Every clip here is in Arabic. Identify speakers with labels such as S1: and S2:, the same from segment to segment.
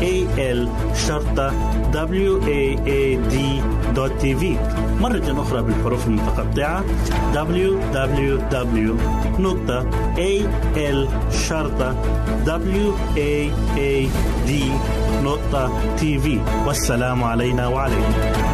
S1: www.al waad.tv مرة أخرى بالحروف المتقطعة. Www.al-waad.tv والسلام علينا وعليكم.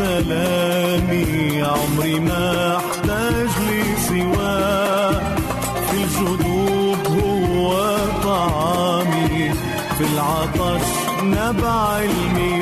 S2: سلامي عمري ما احتاج لسواه. في الجدوب هو طعامي في العطش نبع المياه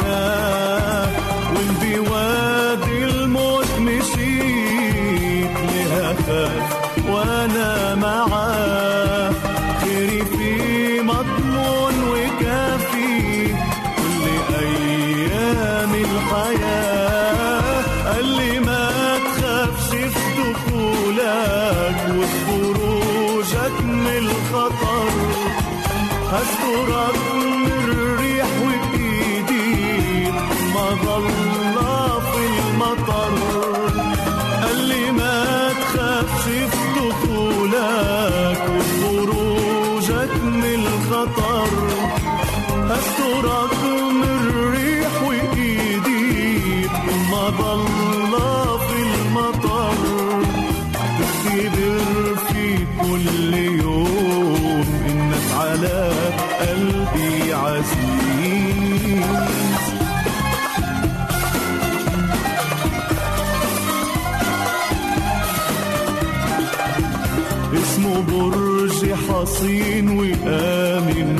S3: حصين وآمن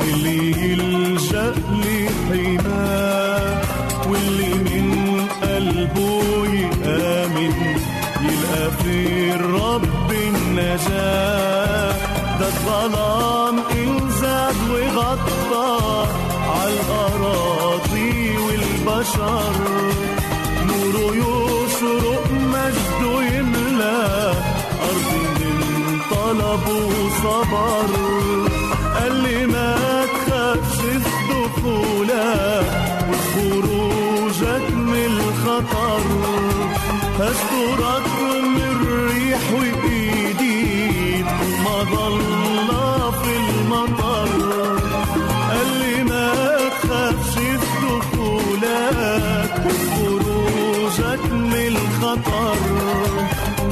S3: اللي يلجأ لحماه واللي من قلبه يآمن يلقى فين
S2: الرب النجاة. ده الظلام انزاد وغطى عالأراضي والبشر. من طلب وصبر قال لي ما تخافش في دخولك وخروجك من الخطر. هسترك من الريح وإيدي ما ضل في المطر. قال لي ما تخافش في دخولك وخروجك من الخطر.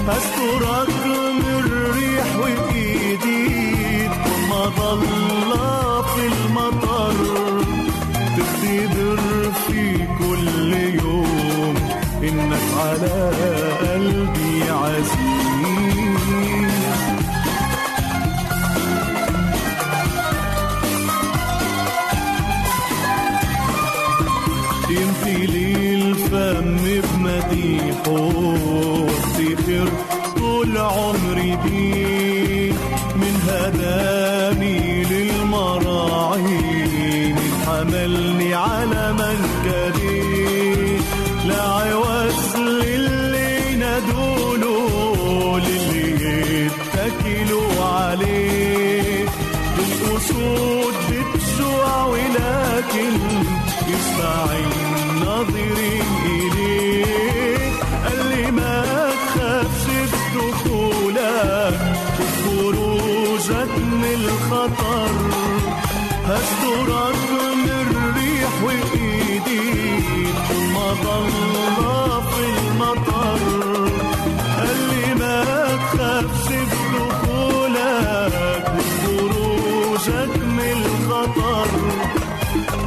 S2: هسترك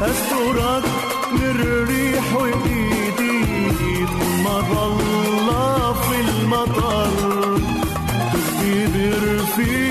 S2: هسترك من الريح وإيديك ما ضل في المطر تختبر في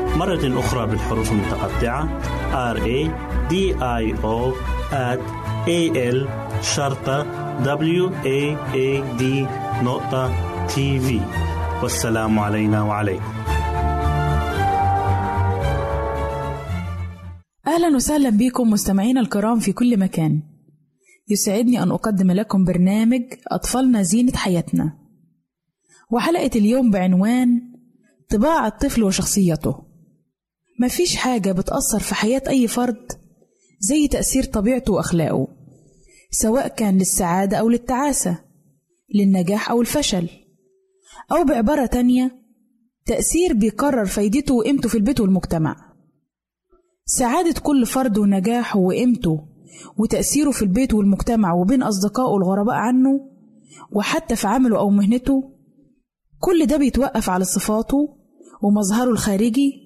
S1: مرة أخرى بالحروف المتقطعة. R A D I O at A L شرطة W A A D نقطة تي في والسلام علينا وعليكم.
S4: أهلا وسهلا بكم مستمعينا الكرام في كل مكان. يسعدني أن أقدم لكم برنامج أطفالنا زينة حياتنا. وحلقة اليوم بعنوان طباع الطفل وشخصيته. مفيش حاجة بتأثر في حياة أي فرد زي تأثير طبيعته وأخلاقه سواء كان للسعادة أو للتعاسة للنجاح أو الفشل أو بعبارة تانية تأثير بيقرر فايدته وقيمته في البيت والمجتمع. سعادة كل فرد ونجاحه وقيمته وتأثيره في البيت والمجتمع وبين أصدقائه الغرباء عنه وحتى في عمله أو مهنته كل ده بيتوقف على صفاته ومظهره الخارجي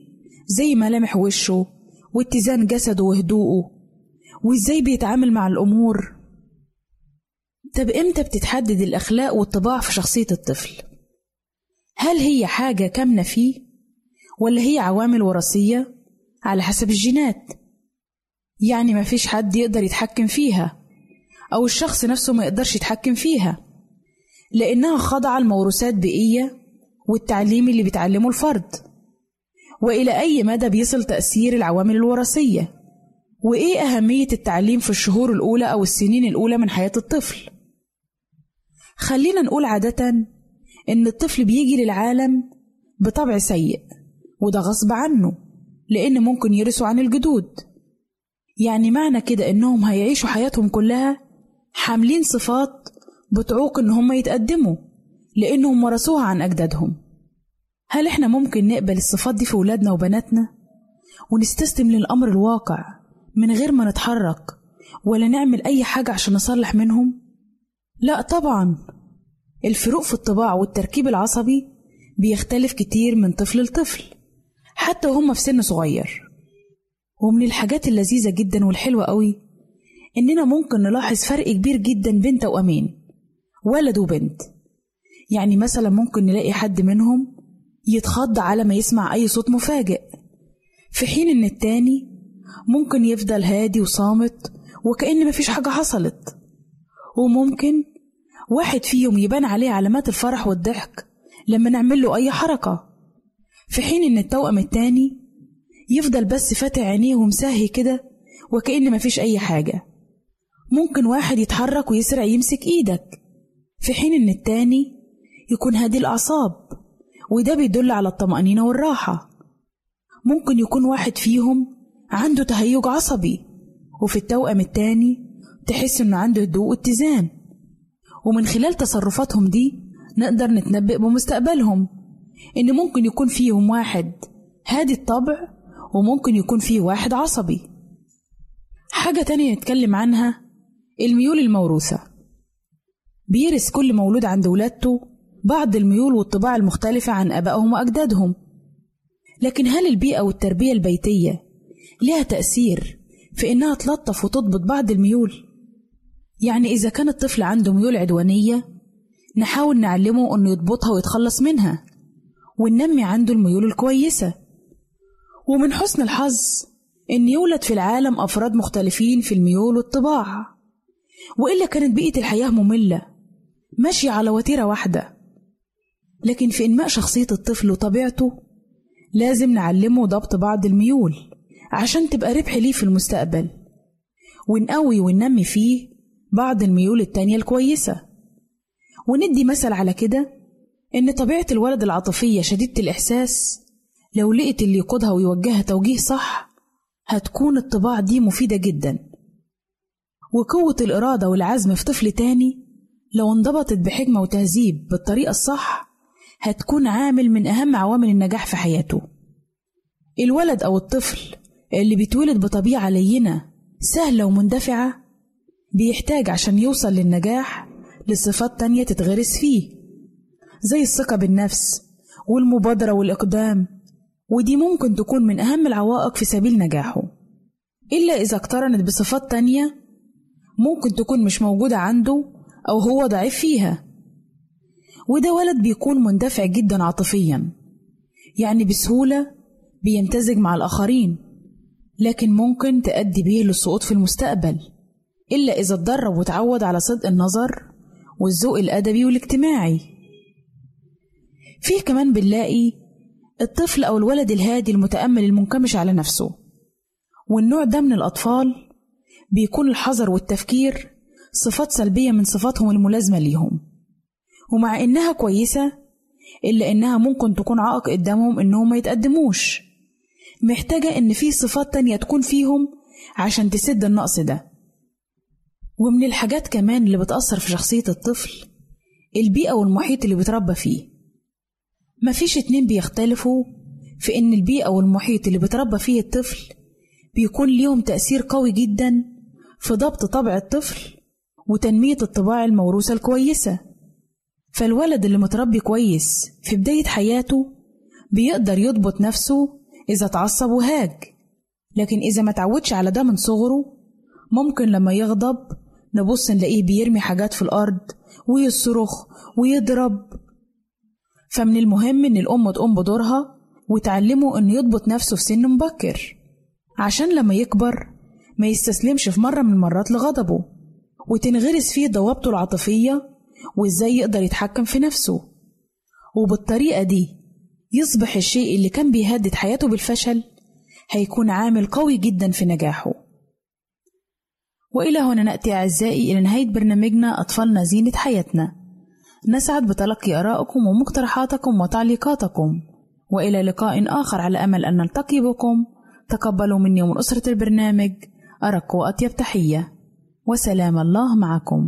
S4: زي ملامح وشه واتزان جسده وهدوءه وازاي بيتعامل مع الأمور طب إمتى بتتحدد الأخلاق والطباع في شخصية الطفل؟ هل هي حاجة كامنة فيه؟ ولا هي عوامل وراثية على حسب الجينات؟ يعني مفيش حد يقدر يتحكم فيها أو الشخص نفسه ما يقدرش يتحكم فيها لأنها خاضعة لموروثات بيئية والتعليم اللي بيتعلمه الفرد وإلى أي مدى بيصل تأثير العوامل الوراثية؟ وإيه أهمية التعليم في الشهور الأولى أو السنين الأولى من حياة الطفل؟ خلينا نقول عادة إن الطفل بيجي للعالم بطبع سيء وده غصب عنه لأن ممكن يرثوا عن الجدود. يعني معنى كده إنهم هيعيشوا حياتهم كلها حاملين صفات بتعوق إن هم يتقدموا لأنهم ورثوها عن أجدادهم. هل إحنا ممكن نقبل الصفات دي في ولادنا وبناتنا؟ ونستسلم للأمر الواقع من غير ما نتحرك ولا نعمل أي حاجة عشان نصلح منهم؟ لا طبعا. الفروق في الطباع والتركيب العصبي بيختلف كتير من طفل لطفل حتى وهم في سن صغير. ومن الحاجات اللذيذة جدا والحلوة قوي إننا ممكن نلاحظ فرق كبير جدا بين توأمين ولد وبنت. يعني مثلا ممكن نلاقي حد منهم يتخض على ما يسمع أي صوت مفاجئ. في حين إن التاني ممكن يفضل هادي وصامت وكأن مفيش حاجة حصلت. وممكن واحد فيهم يبان عليه علامات الفرح والضحك لما نعمل له أي حركة. في حين إن التوأم التاني يفضل بس فاتح عينيه ومساهي كده وكأن مفيش أي حاجة. ممكن واحد يتحرك ويسرع يمسك إيدك. في حين إن التاني يكون هادي الأعصاب. وده بيدل على الطمأنينة والراحة. ممكن يكون واحد فيهم عنده تهيج عصبي وفي التوأم التاني تحس إنه عنده هدوء واتزان. ومن خلال تصرفاتهم دي نقدر نتنبئ بمستقبلهم إن ممكن يكون فيهم واحد هادي الطبع وممكن يكون فيه واحد عصبي. حاجة تانية نتكلم عنها الميول الموروثة. بيرث كل مولود عند ولادته بعض الميول والطباع المختلفة عن آبائهم وأجدادهم. لكن هل البيئة والتربية البيتية لها تأثير في إنها تلطف وتضبط بعض الميول؟ يعني إذا كان الطفل عنده ميول عدوانية نحاول نعلمه إنه يضبطها ويتخلص منها وننمي عنده الميول الكويسة. ومن حسن الحظ إن يولد في العالم أفراد مختلفين في الميول والطباع وإلا كانت بيئة الحياة مملة ماشية على وتيرة واحدة. لكن في إنماء شخصية الطفل وطبيعته لازم نعلمه ضبط بعض الميول عشان تبقى ربح ليه في المستقبل. ونقوي وننمي فيه بعض الميول التانية الكويسة. وندي مثل على كده إن طبيعة الولد العاطفية شديدة الإحساس لو لقيت اللي يقودها ويوجهها توجيه صح هتكون الطباع دي مفيدة جدا. وقوة الإرادة والعزم في طفل تاني لو انضبطت بحكمة وتهذيب بالطريقة الصح هتكون عامل من أهم عوامل النجاح في حياته. الولد أو الطفل اللي بيتولد بطبيعة لينة سهلة ومندفعة بيحتاج عشان يوصل للنجاح لصفات تانية تتغرس فيه زي الثقة بالنفس والمبادرة والإقدام ودي ممكن تكون من أهم العوائق في سبيل نجاحه. إلا إذا اقترنت بصفات تانية ممكن تكون مش موجودة عنده أو هو ضعيف فيها. وده ولد بيكون مندفع جدا عاطفيا. يعني بسهولة بيمتزج مع الآخرين لكن ممكن تؤدي بيه للسقوط في المستقبل إلا إذا اتدرب وتعود على صدق النظر والذوق الأدبي والاجتماعي. فيه كمان بنلاقي الطفل أو الولد الهادي المتأمل المنكمش على نفسه والنوع ده من الأطفال بيكون الحذر والتفكير صفات سلبية من صفاتهم الملازمة ليهم. ومع إنها كويسة إلا إنها ممكن تكون عائق قدامهم إنهم ما يتقدموش. محتاجة إن في صفات تانية تكون فيهم عشان تسد النقص ده. ومن الحاجات كمان اللي بتأثر في شخصية الطفل البيئة والمحيط اللي بيتربى فيه. مفيش اتنين بيختلفوا في إن البيئة والمحيط اللي بيتربى فيه الطفل بيكون ليهم تأثير قوي جدا في ضبط طبع الطفل وتنمية الطباع الموروثة الكويسة. فالولد اللي متربي كويس في بداية حياته بيقدر يضبط نفسه إذا اتعصب وهاج. لكن إذا ما تعودش على ده من صغره ممكن لما يغضب نبص نلاقيه بيرمي حاجات في الأرض ويصرخ ويضرب. فمن المهم إن الأم تقوم بدورها وتعلمه إنه يضبط نفسه في سن مبكر. عشان لما يكبر ما يستسلمش في مرة من المرات لغضبه وتنغرس فيه ضوابطه العاطفية وإزاي يقدر يتحكم في نفسه. وبالطريقة دي يصبح الشيء اللي كان بيهدد حياته بالفشل هيكون عامل قوي جدا في نجاحه. وإلى هنا نأتي أعزائي إلى نهاية برنامجنا أطفالنا زينة حياتنا. نسعد بتلقي آرائكم ومقترحاتكم وتعليقاتكم. وإلى لقاء آخر على أمل أن نلتقي بكم. تقبلوا مني ومن أسرة البرنامج أرق وأطيب تحية. وسلام الله معكم.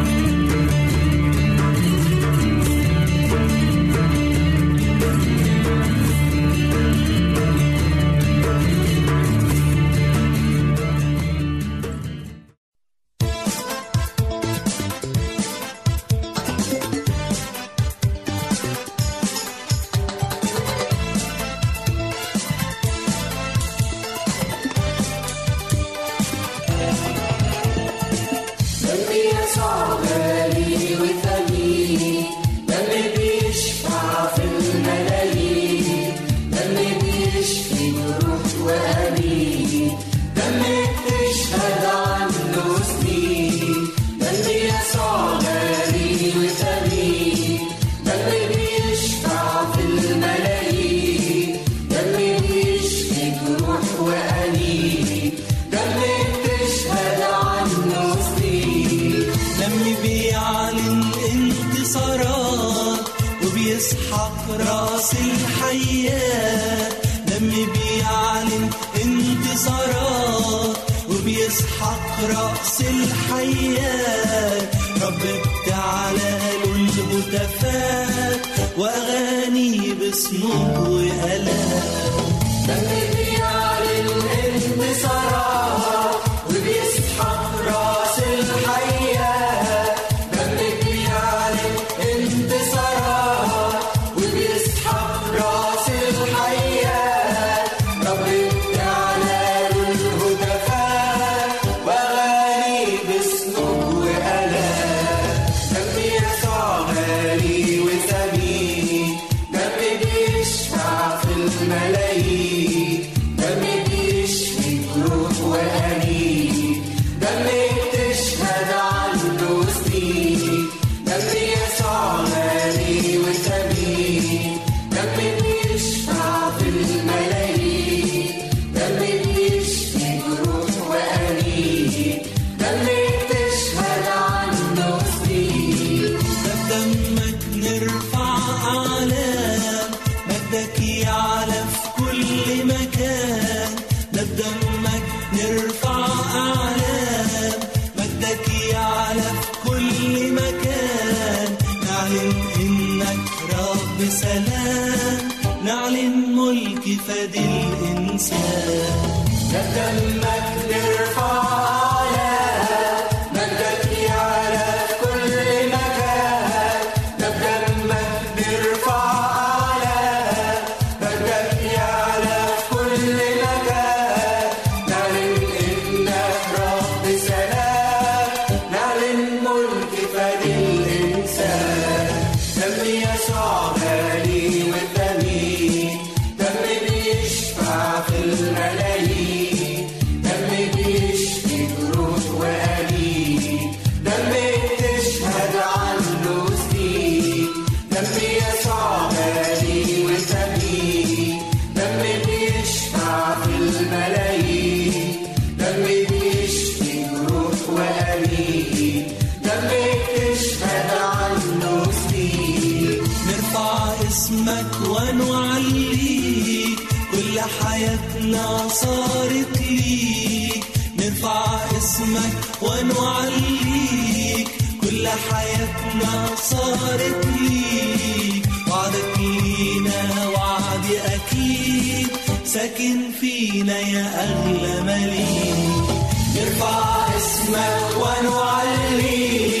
S5: اسمك ونعليك كل حياتنا صارت ليك. نرفع اسمك ونعليك كل حياتنا صارت ليك. وعدك لينا وعد أكيد. ساكن فينا يا أغلى مليك. نرفع اسمك ونعليك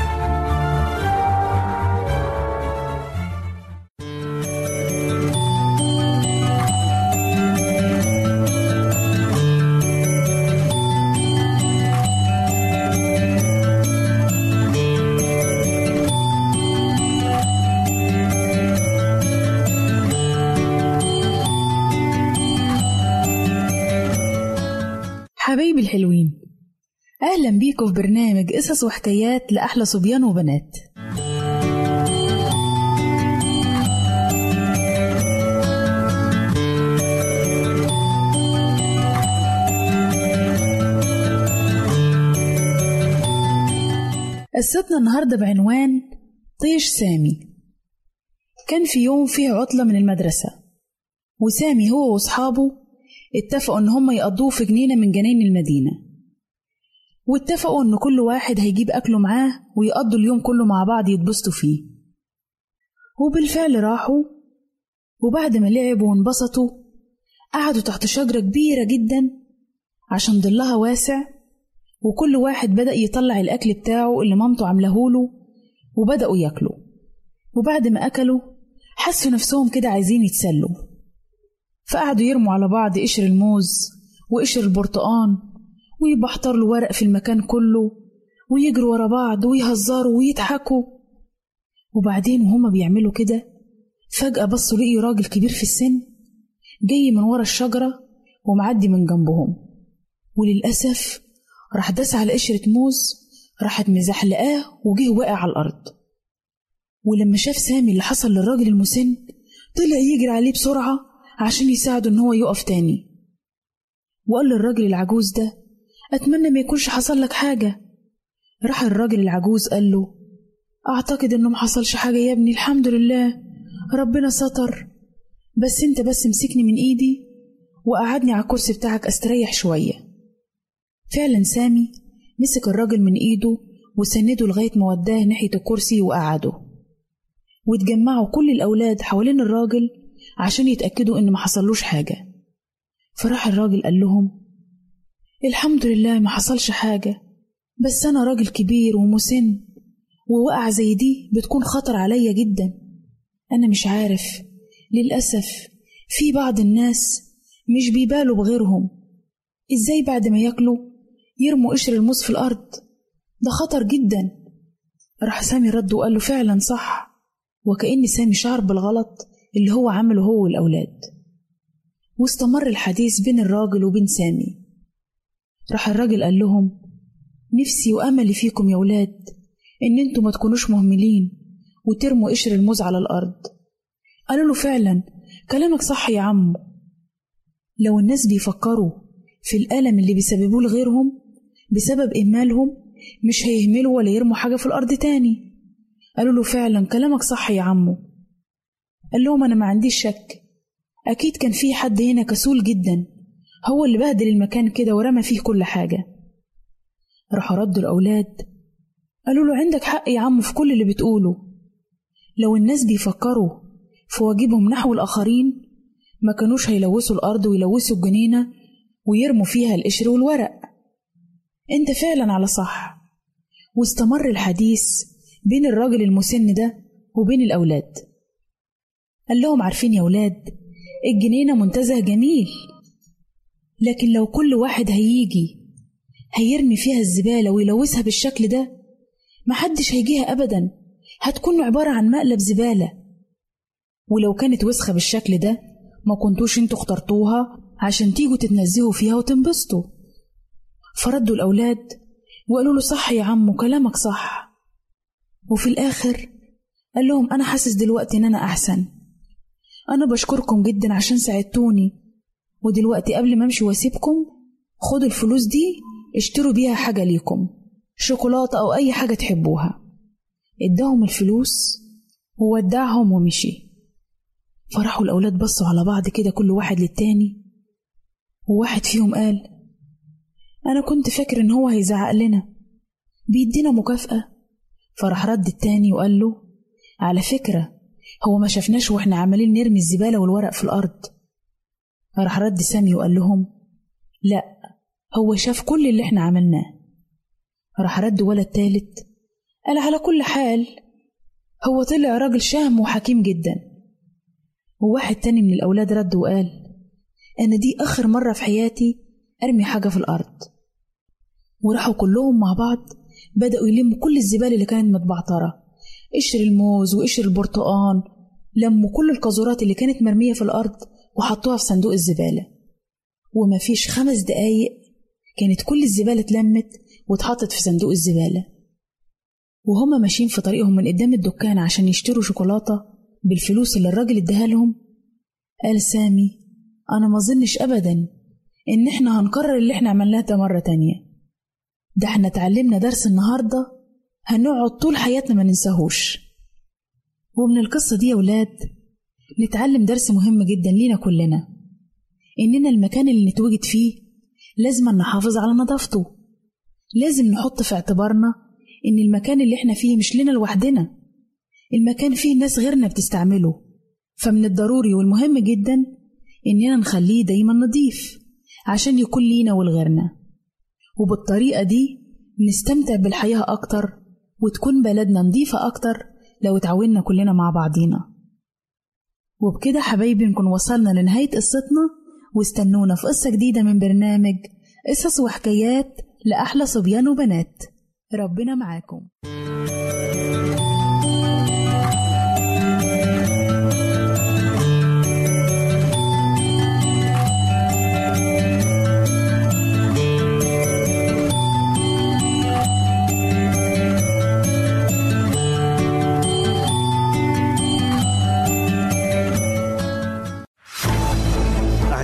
S4: برنامج قصص وحكايات لأحلى صبيان وبنات. قصتنا النهاردة بعنوان طيش سامي. كان في يوم فيه عطلة من المدرسة وسامي هو وأصحابه اتفقوا إن هم يقضوه في جنينة من جناين المدينة. واتفقوا إن كل واحد هيجيب أكله معاه ويقضوا اليوم كله مع بعض يتبسطوا فيه. وبالفعل راحوا وبعد ما لعبوا وانبسطوا قعدوا تحت شجرة كبيرة جدا عشان ظلها واسع وكل واحد بدأ يطلع الأكل بتاعه اللي مامته عاملهوله وبدأوا ياكلوا. وبعد ما أكلوا حسوا نفسهم كده عايزين يتسلوا. فقعدوا يرموا على بعض قشر الموز وقشر البرتقان ويبحتروا الورق في المكان كله ويجروا ورا بعض ويهزروا ويضحكوا. وبعدين وهما بيعملوا كده فجأة بصوا لقيوا راجل كبير في السن جاي من ورا الشجرة ومعدي من جنبهم. وللأسف راح داس على قشرة موز راحت مزحلقاه وجه واقع على الأرض. ولما شاف سامي اللي حصل للراجل المسن طلع يجري عليه بسرعة عشان يساعده إن هو يقف تاني. وقال للراجل العجوز ده أتمنى ما يكونش حصل لك حاجة. راح الراجل العجوز قال له أعتقد إنه محصلش حاجة يا ابني الحمد لله. ربنا ستر. بس أنت بس مسكني من إيدي وقعدني على الكرسي بتاعك أستريح شوية. فعلا سامي مسك الراجل من إيده وسنده لغاية ما وداه ناحية الكرسي وقعده. واتجمعوا كل الأولاد حوالين الراجل عشان يتأكدوا إن ما حصلوش حاجة. فراح الراجل قال لهم الحمد لله ما حصلش حاجة بس أنا راجل كبير ومسن ووقع زي دي بتكون خطر عليا جدا. أنا مش عارف للأسف في بعض الناس مش بيبالوا بغيرهم. إزاي بعد ما ياكلوا يرموا قشر الموز في الأرض؟ ده خطر جدا. راح سامي رد وقال له فعلا صح وكأن سامي شعر بالغلط اللي هو عمله هو والأولاد. واستمر الحديث بين الراجل وبين سامي. راح الراجل قال لهم نفسي وأملي فيكم يا ولاد إن أنتوا ما تكونوش مهملين وترموا قشر الموز على الأرض. قالوا له فعلا. كلامك صح يا عمو لو الناس بيفكروا في الألم اللي بيسببوه لغيرهم بسبب إهمالهم مش هيهملوا ولا يرموا حاجة في الأرض تاني. قالوا له فعلا. كلامك صح يا عمو قال لهم أنا ما عنديش شك. أكيد كان في حد هنا كسول جدا. هو اللي بهدل المكان كده ورمى فيه كل حاجة. راحوا ردوا الأولاد. قالوا له عندك حق يا عمو في كل اللي بتقوله. لو الناس بيفكروا في واجبهم نحو الآخرين ما كانوش هيلوثوا الأرض ويلوثوا الجنينة ويرموا فيها القشر والورق. انت فعلا على صح. واستمر الحديث بين الراجل المسن ده وبين الأولاد. قال لهم عارفين يا ولاد الجنينة منتزه جميل. لكن لو كل واحد هيجي هيرمي فيها الزبالة ويلوثها بالشكل ده محدش هيجيها أبدا. هتكون عبارة عن مقلب زبالة. ولو كانت وسخة بالشكل ده ما كنتوش أنتوا اخترتوها عشان تيجوا تتنزهوا فيها وتنبسطوا. فردوا الأولاد وقالوا له صح يا عمو كلامك صح. وفي الآخر قال لهم أنا حاسس دلوقتي إن أنا أحسن. أنا بشكركم جدا عشان ساعدتوني. ودلوقتي قبل ما أمشي وأسيبكم خدوا الفلوس دي اشتروا بيها حاجة ليكم شوكولاتة أو أي حاجة تحبوها. اداهم الفلوس وودعهم ومشي. فرحوا الأولاد بصوا على بعض كده كل واحد للتاني. وواحد فيهم قال أنا كنت فاكر إن هو هيزعق لنا. بيدينا مكافأة. فراح رد التاني وقال له على فكرة هو ما شافناش وإحنا عمالين نرمي الزبالة والورق في الأرض. راح رد سامي وقال لهم لا هو شاف كل اللي إحنا عملناه. راح رد ولد تالت قال على كل حال هو طلع راجل شهم وحكيم جدا. وواحد تاني من الأولاد رد وقال أنا دي آخر مرة في حياتي أرمي حاجة في الأرض. وراحوا كلهم مع بعض بدأوا يلموا كل الزبالة اللي كانت متبعترة قشر الموز وقشر البرتقان لموا كل القاذورات اللي كانت مرمية في الأرض. وحطوها في صندوق الزبالة. ومفيش خمس دقايق كانت كل الزبالة اتلمت واتحطت في صندوق الزبالة. وهما ماشيين في طريقهم من قدام الدكان عشان يشتروا شوكولاتة بالفلوس اللي الراجل اداها لهم. قال سامي أنا ما أظنش أبدا إن إحنا هنكرر اللي إحنا عملناه ده مرة تانية. ده إحنا اتعلمنا درس النهاردة هنقعد طول حياتنا ما ننساهوش. ومن القصة دي يا ولاد نتعلم درس مهم جدا لينا كلنا. إننا المكان اللي نتوجد فيه لازم نحافظ على نظافته. لازم نحط في اعتبارنا إن المكان اللي إحنا فيه مش لنا لوحدنا. المكان فيه ناس غيرنا بتستعمله. فمن الضروري والمهم جدا إننا نخليه دايما نضيف عشان يكون لينا ولغيرنا. وبالطريقة دي نستمتع بالحياة أكتر وتكون بلدنا نضيفة أكتر لو اتعاوننا كلنا مع بعضينا. وبكده حبايبي نكون وصلنا لنهاية قصتنا واستنونا في قصة جديدة من برنامج قصص وحكايات لأحلى صبيان وبنات. ربنا معاكم.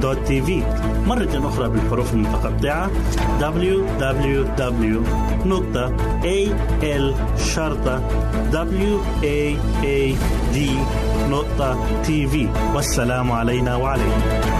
S1: www.al-waad.tv مرة أخرى بالحروف المتقطعة www.al-waad.tv والسلام علينا وعليكم.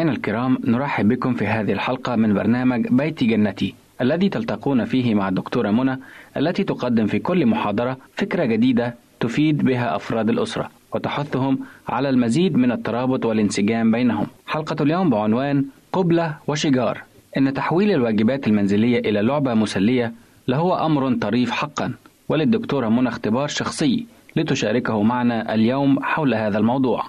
S6: مستمعينا الكرام نرحب بكم في هذه الحلقة من برنامج بيت جنتي الذي تلتقون فيه مع الدكتورة منى التي تقدم في كل محاضرة فكرة جديدة تفيد بها أفراد الأسرة وتحثهم على المزيد من الترابط والانسجام بينهم. حلقة اليوم بعنوان قبلة وشجار. إن تحويل الواجبات المنزلية إلى لعبة مسلية لهو أمر طريف حقا. وللدكتورة منى اختبار شخصي لتشاركه معنا اليوم حول هذا الموضوع.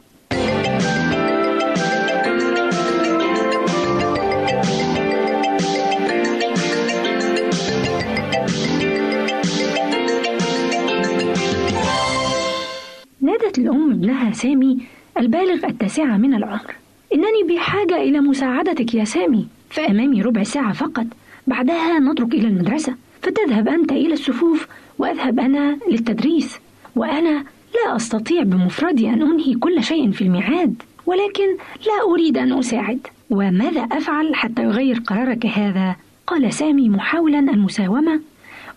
S7: الأم ابنها سامي البالغ التاسعة من العمر. إنني بحاجة إلى مساعدتك يا سامي. فأمامي ربع ساعة فقط. بعدها نترك إلى المدرسة. فتذهب أنت إلى الصفوف وأذهب أنا للتدريس. وأنا لا أستطيع بمفردي أن أنهي كل شيء في الميعاد. ولكن لا أريد أن أساعد. وماذا أفعل حتى يغير قرارك هذا؟ قال سامي محاولا المساومة.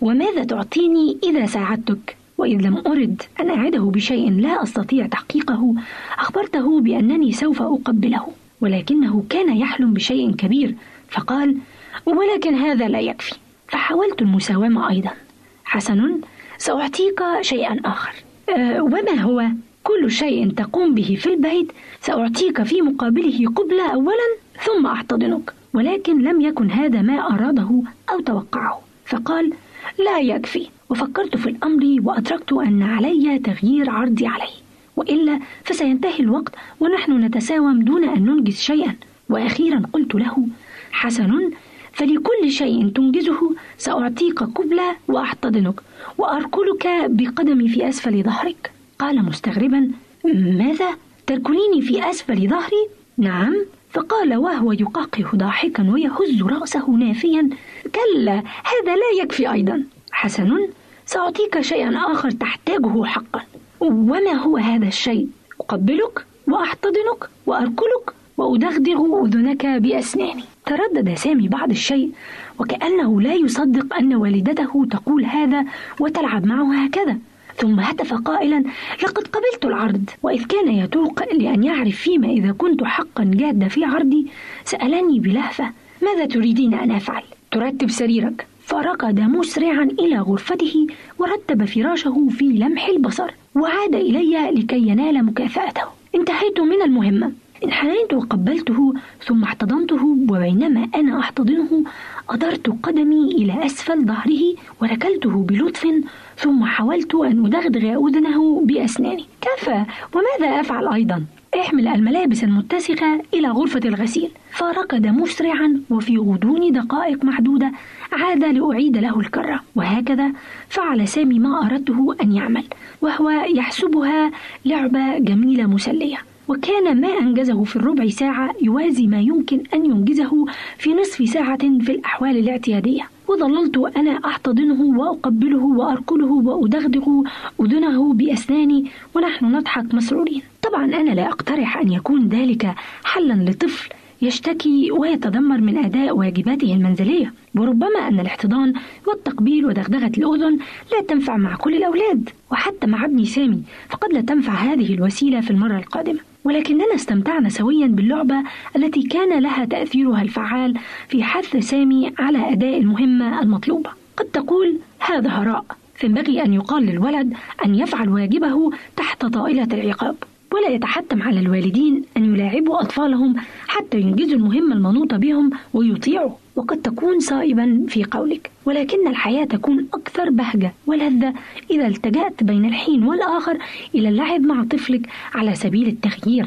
S7: وماذا تعطيني إذا ساعدتك؟ وإذ لم أرد أن أعده بشيء لا أستطيع تحقيقه أخبرته بأنني سوف أقبله ولكنه كان يحلم بشيء كبير فقال ولكن هذا لا يكفي. فحاولت المساومة أيضا. حسن سأعطيك شيئا آخر. أه وما هو؟ كل شيء تقوم به في البيت سأعطيك في مقابله قبلة أولا ثم أحتضنك ولكن لم يكن هذا ما أراده أو توقعه. فقال لا يكفي. وفكرت في الأمر وأدركت أن علي تغيير عرضي عليه وإلا فسينتهي الوقت ونحن نتساوم دون أن ننجز شيئا. وأخيرا قلت له حسن فلكل شيء تنجزه سأعطيك قبلة وأحتضنك وأركلك بقدمي في أسفل ظهرك. قال مستغربا ماذا؟ تركليني في أسفل ظهري؟ نعم. فقال وهو يقاقه ضاحكا ويهز رأسه نافيا كلا هذا لا يكفي أيضا. حسن سأعطيك شيئا آخر تحتاجه حقا. وما هو هذا الشيء؟ أقبلك وأحتضنك وأركلك وأدغدغ أذنك بأسناني. تردد سامي بعض الشيء وكأنه لا يصدق أن والدته تقول هذا وتلعب معه هكذا. ثم هتف قائلا لقد قبلت العرض. وإذ كان يتوق لأن يعرف فيما إذا كنت حقا جاد في عرضي سألني بلهفة ماذا تريدين أن أفعل؟ ترتب سريرك. فركض مسرعا إلى غرفته ورتب فراشه في لمح البصر وعاد إلي لكي ينال مكافأته. انتهيت من المهمة انحنيت وقبلته ثم احتضنته وبينما أنا أحتضنه أدرت قدمي إلى أسفل ظهره وركلته بلطف ثم حاولت أن أدغدغ أذنه بأسناني. كفى وماذا أفعل أيضا؟ احمل الملابس المتسخة إلى غرفة الغسيل. فركض مسرعا وفي غضون دقائق معدودة عاد لأعيد له الكرة. وهكذا فعل سامي ما أردته أن يعمل وهو يحسبها لعبة جميلة مسلية. وكان ما أنجزه في الربع ساعة يوازي ما يمكن أن ينجزه في نصف ساعة في الأحوال الاعتيادية. وظللت أنا أحتضنه وأقبله وأركله وأدغدغ أذنه بأسناني ونحن نضحك مسرورين. طبعا أنا لا أقترح أن يكون ذلك حلا لطفل يشتكي ويتذمر من أداء واجباته المنزلية وربما أن الاحتضان والتقبيل ودغدغة الأذن لا تنفع مع كل الأولاد وحتى مع ابني سامي فقد لا تنفع هذه الوسيلة في المرة القادمة. ولكننا استمتعنا سويا باللعبة التي كان لها تأثيرها الفعال في حث سامي على أداء المهمة المطلوبة. قد تقول هذا هراء فينبغي أن يقال للولد أن يفعل واجبه تحت طائلة العقاب. ولا يتحتم على الوالدين أن يلاعبوا أطفالهم حتى ينجزوا المهمة المنوطة بهم ويطيعوا. وقد تكون صائبا في قولك ولكن الحياة تكون أكثر بهجة ولذة إذا التجأت بين الحين والآخر إلى اللعب مع طفلك على سبيل التغيير.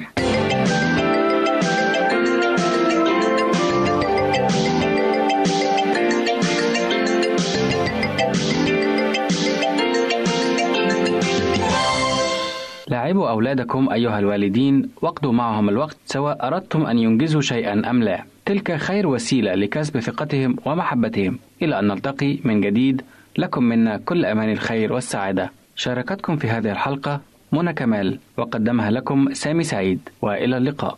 S6: لاعبوا أولادكم أيها الوالدين واقضوا معهم الوقت سواء أردتم أن ينجزوا شيئا أم لا. تلك خير وسيلة لكسب ثقتهم ومحبتهم. إلى أن نلتقي من جديد لكم منا كل أمان الخير والسعادة. شاركتكم في هذه الحلقة منى كمال وقدمها لكم سامي سعيد. وإلى اللقاء.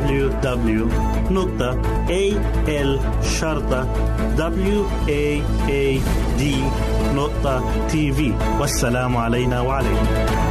S1: www.al-waad.tv والسلام علينا وعليكم.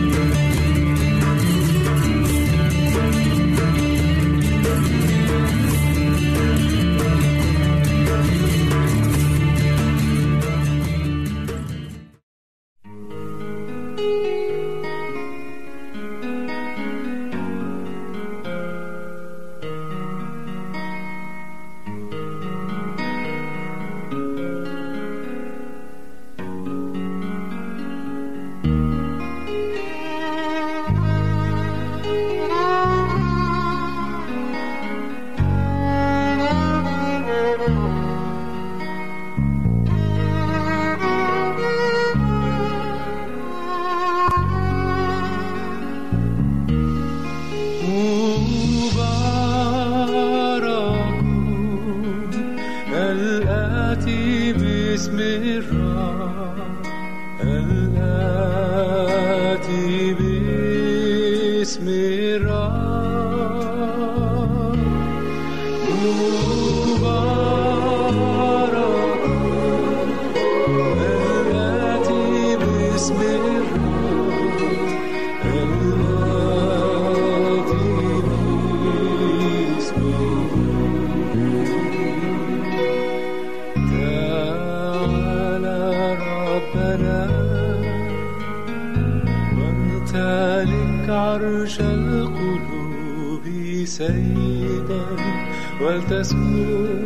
S2: ولتسكن في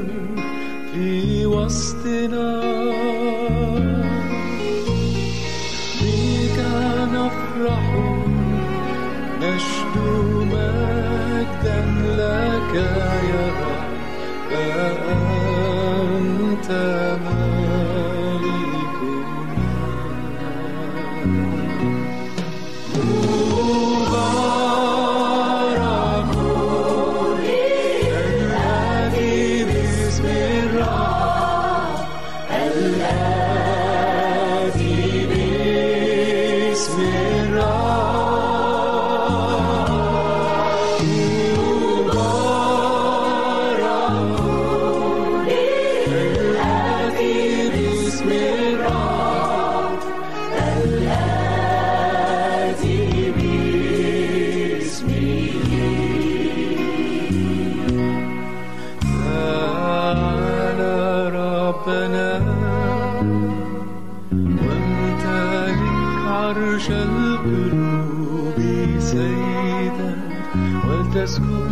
S2: ولتسكن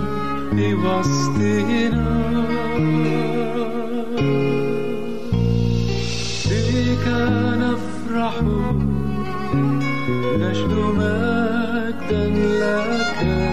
S2: في وسطنا بك نفرح نشد مجدا لك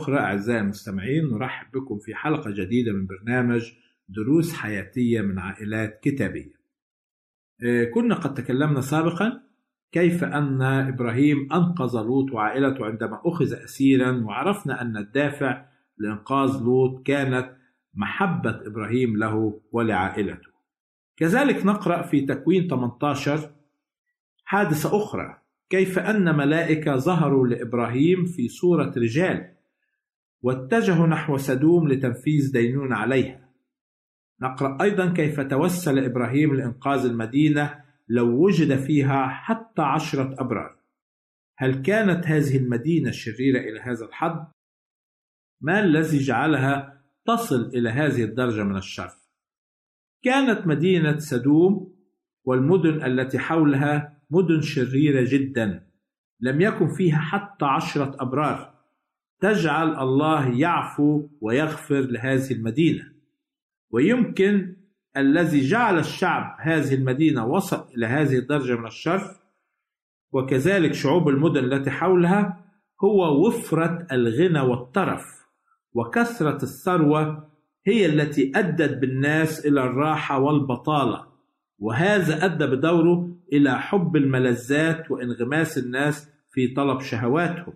S8: أخرى أعزائي المستمعين نرحب بكم في حلقة جديدة من برنامج دروس حياتية من عائلات كتابية. آه، كنا قد تكلمنا سابقا كيف أن إبراهيم أنقذ لوط وعائلته عندما أخذ أسيرا وعرفنا أن الدافع لإنقاذ لوط كانت محبة إبراهيم له ولعائلته. كذلك نقرأ في تكوين 18 حادثة أخرى كيف أن ملائكة ظهروا لإبراهيم في صورة رجال واتجهوا نحو سدوم لتنفيذ دينون عليها نقرأ أيضا كيف توسل إبراهيم لإنقاذ المدينة لو وجد فيها حتى عشرة أبرار هل كانت هذه المدينة شريرة إلى هذا الحد؟ ما الذي جعلها تصل إلى هذه الدرجة من الشر؟ كانت مدينة سدوم والمدن التي حولها مدن شريرة جدا لم يكن فيها حتى عشرة أبرار تجعل الله يعفو ويغفر لهذه المدينة. ويمكن الذي جعل الشعب هذه المدينة وصل إلى هذه الدرجة من الشر وكذلك شعوب المدن التي حولها هو وفرة الغنى والترف وكثرة الثروة هي التي أدت بالناس إلى الراحة والبطالة. وهذا أدى بدوره إلى حب الملذات وانغماس الناس في طلب شهواتهم.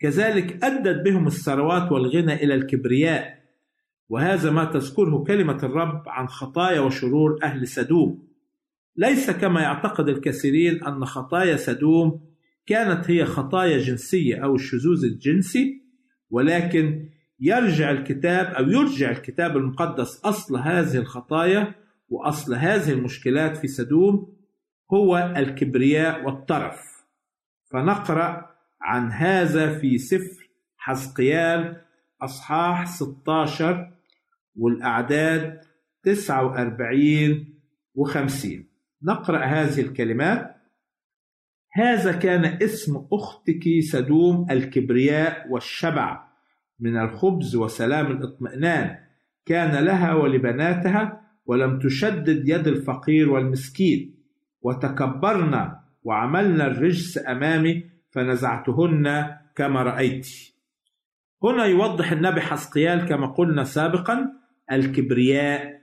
S8: كذلك أدت بهم الثروات والغنى إلى الكبرياء وهذا ما تذكره كلمة الرب عن خطايا وشرور أهل سدوم. ليس كما يعتقد الكثيرين أن خطايا سدوم كانت هي خطايا جنسية أو الشذوذ الجنسي ولكن يرجع الكتاب أو يرجع الكتاب المقدس أصل هذه الخطايا وأصل هذه المشكلات في سدوم هو الكبرياء والطرف. فنقرأ عن هذا في سفر حزقيال أصحاح 16 والأعداد 49 و50 نقرأ هذه الكلمات. هذا كان اسم أختك سدوم الكبرياء والشبع من الخبز وسلام الاطمئنان. كان لها ولبناتها ولم تشدد يد الفقير والمسكين. وتكبرنا وعملنا الرجس أمامي فنزعتهن كما رأيت. هنا يوضح النبي حسقيال كما قلنا سابقا الكبرياء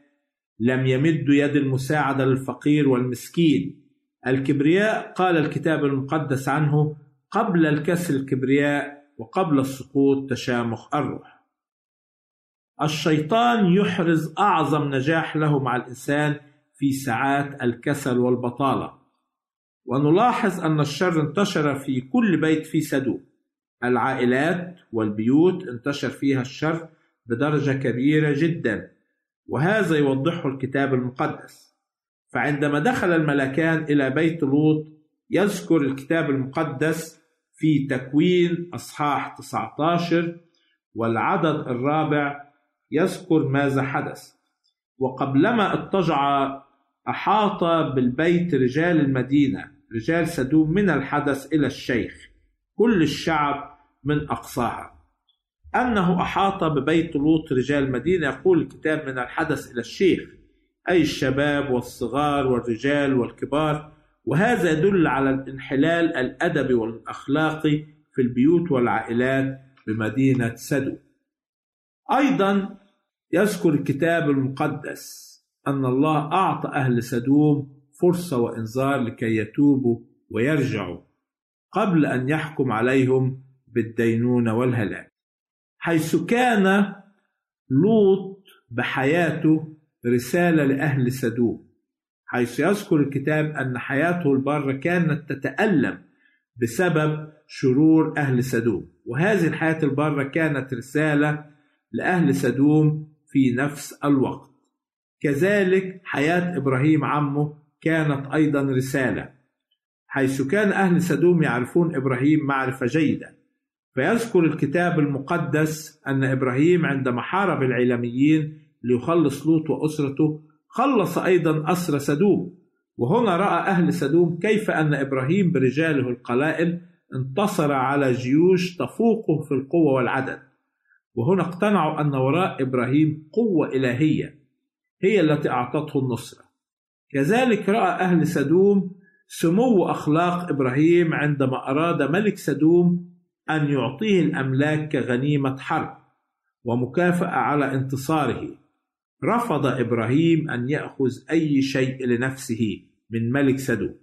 S8: لم يمد يد المساعدة للفقير والمسكين. الكبرياء قال الكتاب المقدس عنه قبل الكسر الكبرياء وقبل السقوط تشامخ الروح. الشيطان يحرز أعظم نجاح له مع الإنسان في ساعات الكسل والبطالة. ونلاحظ أن الشر انتشر في كل بيت في سدوم العائلات والبيوت انتشر فيها الشر بدرجة كبيرة جدا وهذا يوضحه الكتاب المقدس. فعندما دخل الملكان إلى بيت لوط يذكر الكتاب المقدس في تكوين أصحاح 19 والعدد الرابع يذكر ماذا حدث. وقبلما اضطجع أحاط بالبيت رجال المدينة رجال سدوم من الحدث إلى الشيخ كل الشعب من أقصاها. أنه أحاط ببيت لوط رجال المدينة يقول الكتاب من الحدث إلى الشيخ أي الشباب والصغار والرجال والكبار. وهذا يدل على الانحلال الأدبي والأخلاقي في البيوت والعائلات بمدينة سدو أيضا يذكر الكتاب المقدس أن الله أعطى أهل سدوم فرصة وإنذار لكي يتوبوا ويرجعوا قبل أن يحكم عليهم بالدينونة والهلاك حيث كان لوط بحياته رسالة لأهل سدوم حيث يذكر الكتاب أن حياته البارة كانت تتألم بسبب شرور أهل سدوم وهذه الحياة البارة كانت رسالة لأهل سدوم في نفس الوقت. كذلك حياة إبراهيم عمه كانت أيضا رسالة حيث كان أهل سدوم يعرفون إبراهيم معرفة جيدة. فيذكر الكتاب المقدس أن إبراهيم عندما حارب العلاميين ليخلص لوط وأسرته خلص أيضا أسر سدوم. وهنا رأى أهل سدوم كيف أن إبراهيم برجاله القلائل انتصر على جيوش تفوقه في القوة والعدد. وهنا اقتنعوا أن وراء إبراهيم قوة إلهية هي التي أعطته النصرة. كذلك رأى أهل سدوم سمو أخلاق إبراهيم عندما أراد ملك سدوم أن يعطيه الأملاك كغنيمة حرب ومكافأة على انتصاره. رفض إبراهيم أن يأخذ أي شيء لنفسه من ملك سدوم.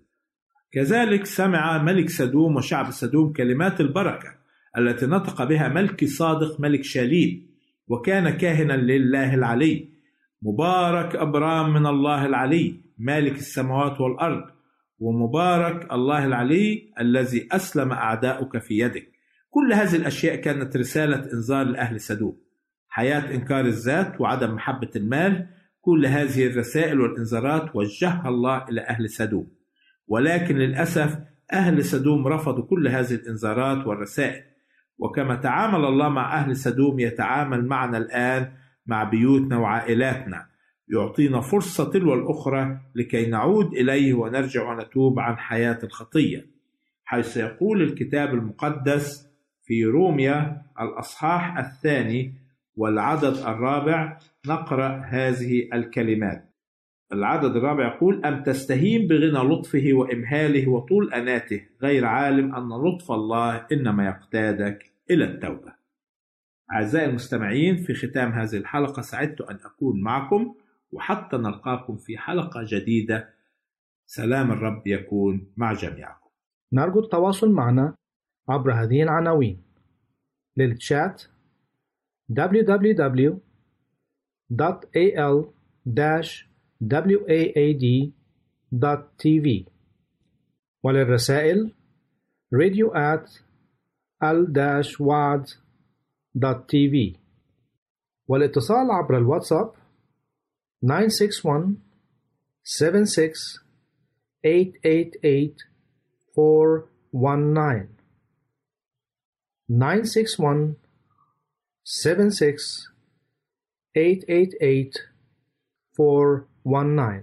S8: كذلك سمع ملك سدوم وشعب سدوم كلمات البركة التي نطق بها ملك صادق ملك شاليل وكان كاهنا لله العلي مبارك أبرام من الله العلي. مالك السماوات والأرض ومبارك الله العلي الذي أسلم أعداؤك في يدك. كل هذه الأشياء كانت رسالة إنذار لأهل سدوم حياة إنكار الذات وعدم محبة المال كل هذه الرسائل والإنذارات وجهها الله إلى أهل سدوم ولكن للأسف أهل سدوم رفضوا كل هذه الإنذارات والرسائل. وكما تعامل الله مع أهل سدوم يتعامل معنا الآن مع بيوتنا وعائلاتنا. يعطينا فرصة تلو الأخرى لكي نعود إليه ونرجع ونتوب عن حياة الخطية حيث يقول الكتاب المقدس في روميا الأصحاح الثاني والعدد الرابع نقرأ هذه الكلمات. العدد الرابع يقول أم تستهين بغنى لطفه وإمهاله وطول أناته غير عالم أن لطف الله إنما يقتادك إلى التوبة. أعزائي المستمعين في ختام هذه الحلقة سعدت أن أكون معكم. وحتى نلقاكم في حلقة جديدة. سلام الرب يكون مع جميعكم.
S9: نرجو التواصل معنا عبر هذه العناوين. للتشات www.al-waad.tv وللرسائل radio at al-wad.tv والاتصال عبر الواتساب nine six one seven six eight eight eight four one nine. nine six one seven six eight eight eight four one nine.